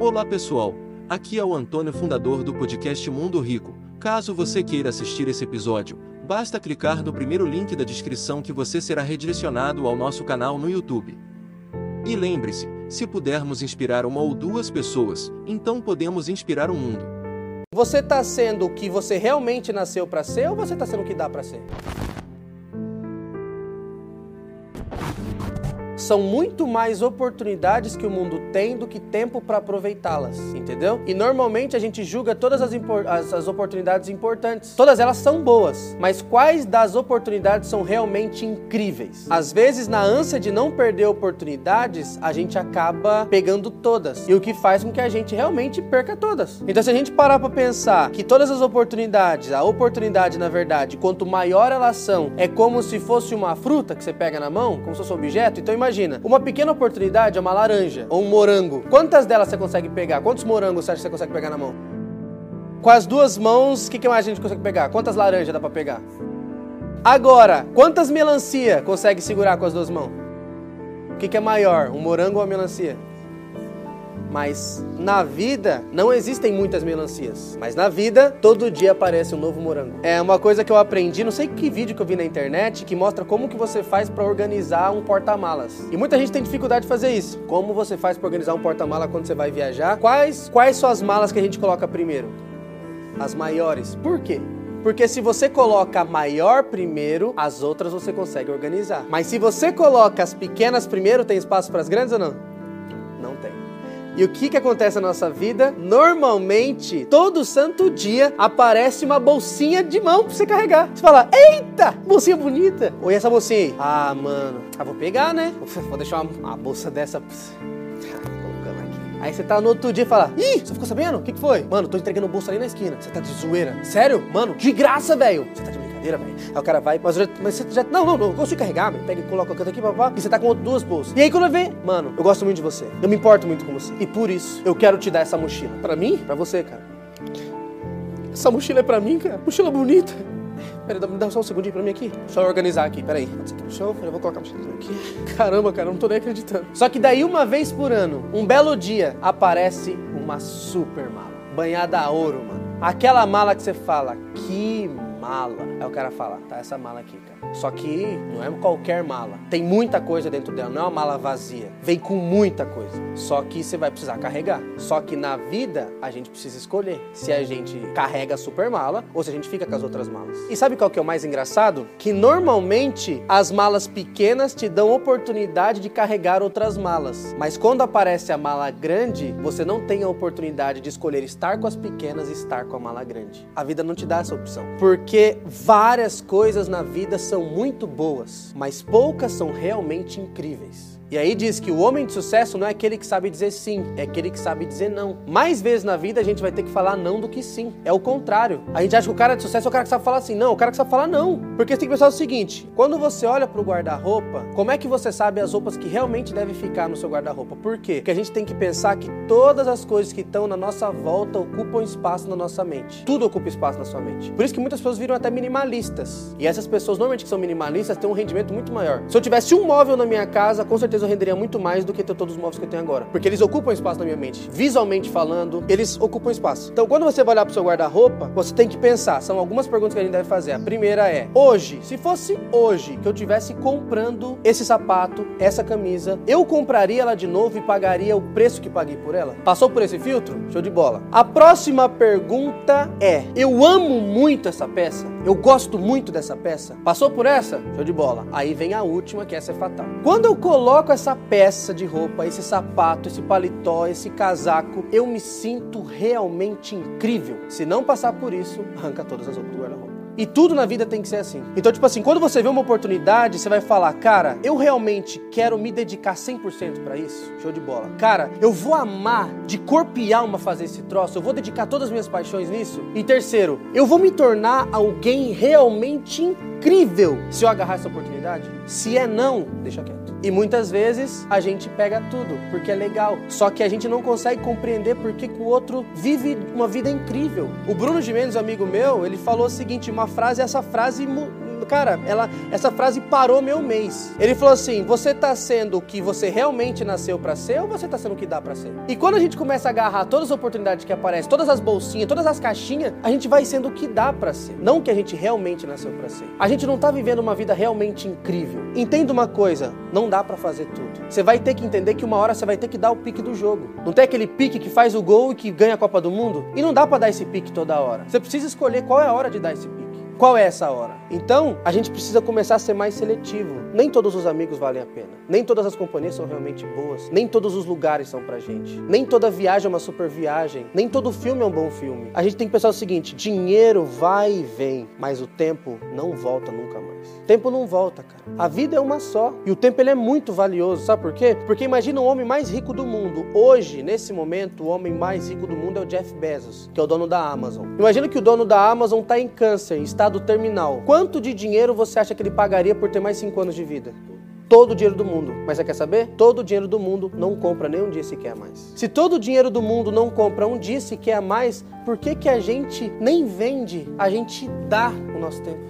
Olá pessoal, aqui é o Antônio, fundador do podcast Mundo Rico. Caso você queira assistir esse episódio, basta clicar no primeiro link da descrição que você será redirecionado ao nosso canal no YouTube. E lembre-se, se pudermos inspirar uma ou duas pessoas, então podemos inspirar o mundo. Você está sendo o que você realmente nasceu para ser ou você está sendo o que dá para ser? São muito mais oportunidades que o mundo tem do que tempo para aproveitá-las, entendeu? E normalmente a gente julga todas as, as, as, oportunidades importantes. Todas elas são boas, mas quais das oportunidades são realmente incríveis? Às vezes, na ânsia de não perder oportunidades, a gente acaba pegando todas, e o que faz com que a gente realmente perca todas. Então, se a gente parar para pensar que todas as oportunidades, a oportunidade na verdade, quanto maior elas são, é como se fosse uma fruta que você pega na mão, como se fosse um objeto, então imagina imagina, uma pequena oportunidade é uma laranja ou um morango. Quantas delas você consegue pegar? Quantos morangos você acha que você consegue pegar na mão? Com as duas mãos, o que, que mais a gente consegue pegar? Quantas laranjas dá para pegar? Agora, quantas melancia consegue segurar com as duas mãos? O que, que é maior, um morango ou a melancia? Mas na vida não existem muitas melancias. Mas na vida, todo dia aparece um novo morango. É uma coisa que eu aprendi, não sei que vídeo que eu vi na internet, que mostra como que você faz para organizar um porta-malas. E muita gente tem dificuldade de fazer isso. Como você faz para organizar um porta-mala quando você vai viajar? Quais, quais são as malas que a gente coloca primeiro? As maiores. Por quê? Porque se você coloca a maior primeiro, as outras você consegue organizar. Mas se você coloca as pequenas primeiro, tem espaço para as grandes ou não? E o que, que acontece na nossa vida? Normalmente, todo santo dia, aparece uma bolsinha de mão pra você carregar. Você fala, eita, bolsinha bonita. Ou essa bolsinha aí? Ah, mano, ah, vou pegar, né? Vou deixar uma, uma bolsa dessa Aí você tá no outro dia e fala: Ih, você ficou sabendo? O que, que foi? Mano, tô entregando bolsa ali na esquina. Você tá de zoeira. Sério? Mano, de graça, velho. Você tá de brincadeira, velho. Aí o cara vai, mas, mas você já. Não, não, não, eu consigo carregar, velho. Pega e coloca o canto aqui, papá. E você tá com duas bolsas. E aí quando eu ver, mano, eu gosto muito de você. Eu me importo muito com você. E por isso, eu quero te dar essa mochila. Pra mim? Pra você, cara. Essa mochila é pra mim, cara. Mochila bonita. Peraí, me dá só um segundinho pra mim aqui. Só organizar aqui, peraí. Eu vou colocar a mochila aqui. Caramba, cara, eu não tô nem acreditando. Só que daí, uma vez por ano, um belo dia, aparece uma super mala. Banhada a ouro, mano. Aquela mala que você fala, que mala. Aí o cara fala, tá essa mala aqui, cara. Só que não é qualquer mala. Tem muita coisa dentro dela, não é uma mala vazia. Vem com muita coisa. Só que você vai precisar carregar. Só que na vida a gente precisa escolher se a gente carrega a super mala ou se a gente fica com as outras malas. E sabe qual que é o mais engraçado? Que normalmente as malas pequenas te dão oportunidade de carregar outras malas. Mas quando aparece a mala grande, você não tem a oportunidade de escolher estar com as pequenas e estar com a mala grande. A vida não te dá essa opção. Porque várias coisas na vida são muito boas, mas poucas são realmente incríveis. E aí diz que o homem de sucesso não é aquele que sabe dizer sim, é aquele que sabe dizer não. Mais vezes na vida a gente vai ter que falar não do que sim. É o contrário. A gente acha que o cara de sucesso é o cara que sabe falar sim. Não, o cara que sabe falar não. Porque você tem que pensar o seguinte: quando você olha pro guarda-roupa, como é que você sabe as roupas que realmente devem ficar no seu guarda-roupa? Por quê? Porque a gente tem que pensar que todas as coisas que estão na nossa volta ocupam espaço na nossa mente. Tudo ocupa espaço na sua mente. Por isso que muitas pessoas viram até minimalistas. E essas pessoas normalmente que são minimalistas têm um rendimento muito maior. Se eu tivesse um móvel na minha casa, com certeza eu renderia muito mais do que ter todos os móveis que eu tenho agora. Porque eles ocupam espaço na minha mente. Visualmente falando, eles ocupam espaço. Então, quando você vai olhar pro seu guarda-roupa, você tem que pensar. São algumas perguntas que a gente deve fazer. A primeira é: hoje, se fosse hoje que eu tivesse comprando esse sapato, essa camisa, eu compraria ela de novo e pagaria o preço que paguei por ela? Passou por esse filtro? Show de bola. A próxima pergunta é: eu amo muito essa peça? Eu gosto muito dessa peça? Passou por essa? Show de bola. Aí vem a última, que essa é fatal. Quando eu coloco essa peça de roupa, esse sapato, esse paletó, esse casaco, eu me sinto realmente incrível. Se não passar por isso, arranca todas as roupas do guarda-roupa. E tudo na vida tem que ser assim. Então, tipo assim, quando você vê uma oportunidade, você vai falar, cara, eu realmente quero me dedicar 100% para isso. Show de bola. Cara, eu vou amar de corpo e alma fazer esse troço, eu vou dedicar todas as minhas paixões nisso. E terceiro, eu vou me tornar alguém realmente incrível se eu agarrar essa oportunidade. Se é não, deixa quieto. E muitas vezes a gente pega tudo, porque é legal. Só que a gente não consegue compreender por que, o outro vive uma vida incrível. O Bruno Gimenez, amigo meu, ele falou o seguinte, uma frase, essa frase cara, ela, essa frase parou meu mês. Ele falou assim: você tá sendo o que você realmente nasceu para ser ou você tá sendo o que dá para ser? E quando a gente começa a agarrar todas as oportunidades que aparecem, todas as bolsinhas, todas as caixinhas, a gente vai sendo o que dá para ser, não o que a gente realmente nasceu para ser. A gente não tá vivendo uma vida realmente incrível. Entenda uma coisa, não dá para fazer tudo. Você vai ter que entender que uma hora você vai ter que dar o pique do jogo. Não tem aquele pique que faz o gol e que ganha a Copa do Mundo? E não dá para dar esse pique toda hora. Você precisa escolher qual é a hora de dar esse pique. Qual é essa hora? Então, a gente precisa começar a ser mais seletivo. Nem todos os amigos valem a pena. Nem todas as companhias são realmente boas. Nem todos os lugares são pra gente. Nem toda viagem é uma super viagem. Nem todo filme é um bom filme. A gente tem que pensar o seguinte: dinheiro vai e vem, mas o tempo não volta nunca mais. Tempo não volta, cara. A vida é uma só. E o tempo ele é muito valioso. Sabe por quê? Porque imagina o homem mais rico do mundo. Hoje, nesse momento, o homem mais rico do mundo é o Jeff Bezos, que é o dono da Amazon. Imagina que o dono da Amazon tá em câncer, em estado terminal. Quanto de dinheiro você acha que ele pagaria por ter mais 5 anos de vida? todo o dinheiro do mundo. Mas você quer saber? Todo o dinheiro do mundo não compra nem um dia sequer a mais. Se todo o dinheiro do mundo não compra um dia sequer a mais, por que, que a gente nem vende? A gente dá o nosso tempo.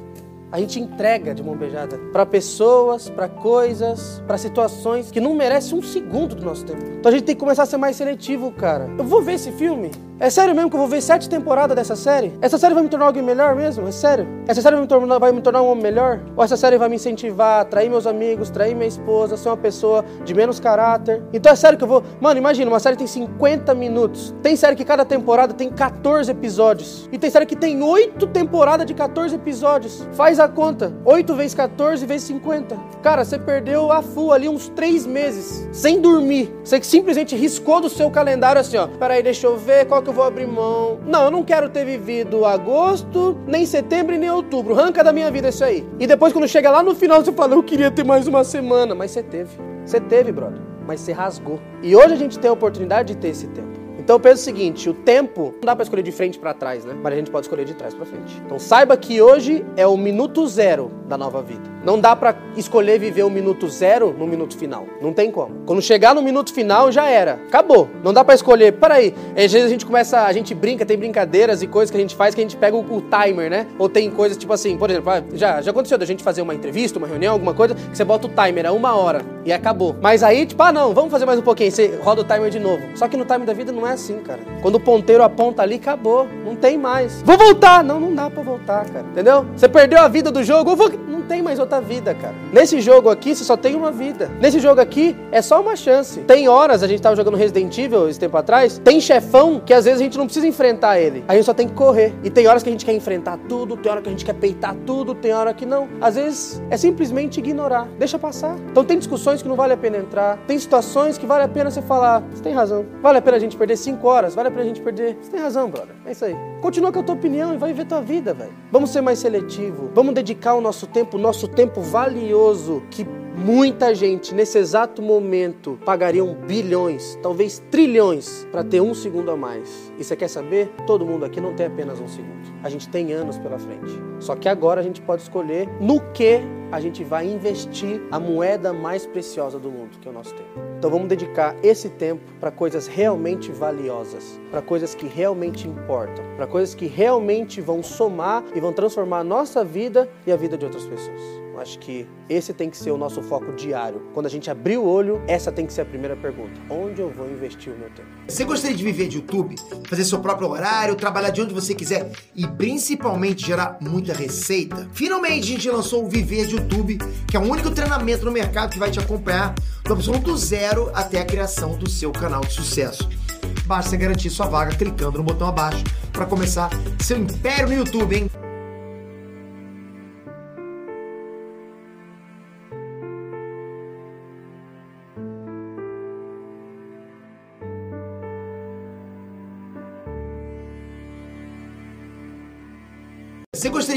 A gente entrega de mão beijada para pessoas, para coisas, para situações que não merecem um segundo do nosso tempo. Então a gente tem que começar a ser mais seletivo, cara. Eu vou ver esse filme? É sério mesmo que eu vou ver sete temporadas dessa série? Essa série vai me tornar alguém melhor mesmo? É sério? Essa série vai me, tornar, vai me tornar um homem melhor? Ou essa série vai me incentivar a trair meus amigos, trair minha esposa, ser uma pessoa de menos caráter? Então é sério que eu vou. Mano, imagina, uma série tem 50 minutos. Tem série que cada temporada tem 14 episódios. E tem série que tem 8 temporadas de 14 episódios. Faz a conta. 8 vezes 14 vezes 50. Cara, você perdeu a full ali uns 3 meses sem dormir. Você simplesmente riscou do seu calendário assim, ó. Peraí, deixa eu ver qual que eu vou abrir mão. Não, eu não quero ter vivido agosto, nem setembro e nem outubro. Arranca da minha vida isso aí. E depois, quando chega lá no final, você fala, eu queria ter mais uma semana. Mas você teve. Você teve, brother. Mas você rasgou. E hoje a gente tem a oportunidade de ter esse tempo. Então pensa o seguinte, o tempo não dá para escolher de frente para trás, né? Mas a gente pode escolher de trás para frente. Então saiba que hoje é o minuto zero da nova vida. Não dá para escolher viver o minuto zero no minuto final. Não tem como. Quando chegar no minuto final já era. Acabou. Não dá para escolher. Peraí. Às vezes a gente começa, a gente brinca, tem brincadeiras e coisas que a gente faz que a gente pega o, o timer, né? Ou tem coisas tipo assim, por exemplo, ah, já, já aconteceu da gente fazer uma entrevista, uma reunião, alguma coisa, que você bota o timer a uma hora e acabou. Mas aí, tipo, ah não, vamos fazer mais um pouquinho. Você roda o timer de novo. Só que no timer da vida não é assim, cara. Quando o ponteiro aponta ali, acabou. Não tem mais. Vou voltar! Não, não dá pra voltar, cara. Entendeu? Você perdeu a vida do jogo, vou... tem mais outra vida, cara. Nesse jogo aqui, você só tem uma vida. Nesse jogo aqui, é só uma chance. Tem horas, a gente tava jogando Resident Evil esse tempo atrás, tem chefão que às vezes a gente não precisa enfrentar ele. A gente só tem que correr. E tem horas que a gente quer enfrentar tudo, tem hora que a gente quer peitar tudo, tem hora que não. Às vezes é simplesmente ignorar. Deixa passar. Então tem discussões que não vale a pena entrar. Tem situações que vale a pena você falar. Você tem razão. Vale a pena a gente perder 5 horas, vale a pena a gente perder. Você tem razão, brother. É isso aí. Continua com a tua opinião e vai ver tua vida, velho. Vamos ser mais seletivo. Vamos dedicar o nosso tempo, o nosso tempo valioso que muita gente nesse exato momento pagariam bilhões, talvez trilhões, para ter um segundo a mais. E você quer saber? Todo mundo aqui não tem apenas um segundo. A gente tem anos pela frente. Só que agora a gente pode escolher no que a gente vai investir a moeda mais preciosa do mundo, que é o nosso tempo. Então vamos dedicar esse tempo para coisas realmente valiosas, para coisas que realmente importam, para coisas que realmente vão somar e vão transformar a nossa vida e a vida de outras pessoas. Acho que esse tem que ser o nosso foco diário. Quando a gente abrir o olho, essa tem que ser a primeira pergunta: onde eu vou investir o meu tempo? Você gostaria de viver de YouTube, fazer seu próprio horário, trabalhar de onde você quiser e principalmente gerar muita receita? Finalmente a gente lançou o Viver de YouTube, que é o único treinamento no mercado que vai te acompanhar do absoluto zero até a criação do seu canal de sucesso. Basta garantir sua vaga clicando no botão abaixo para começar seu império no YouTube, hein?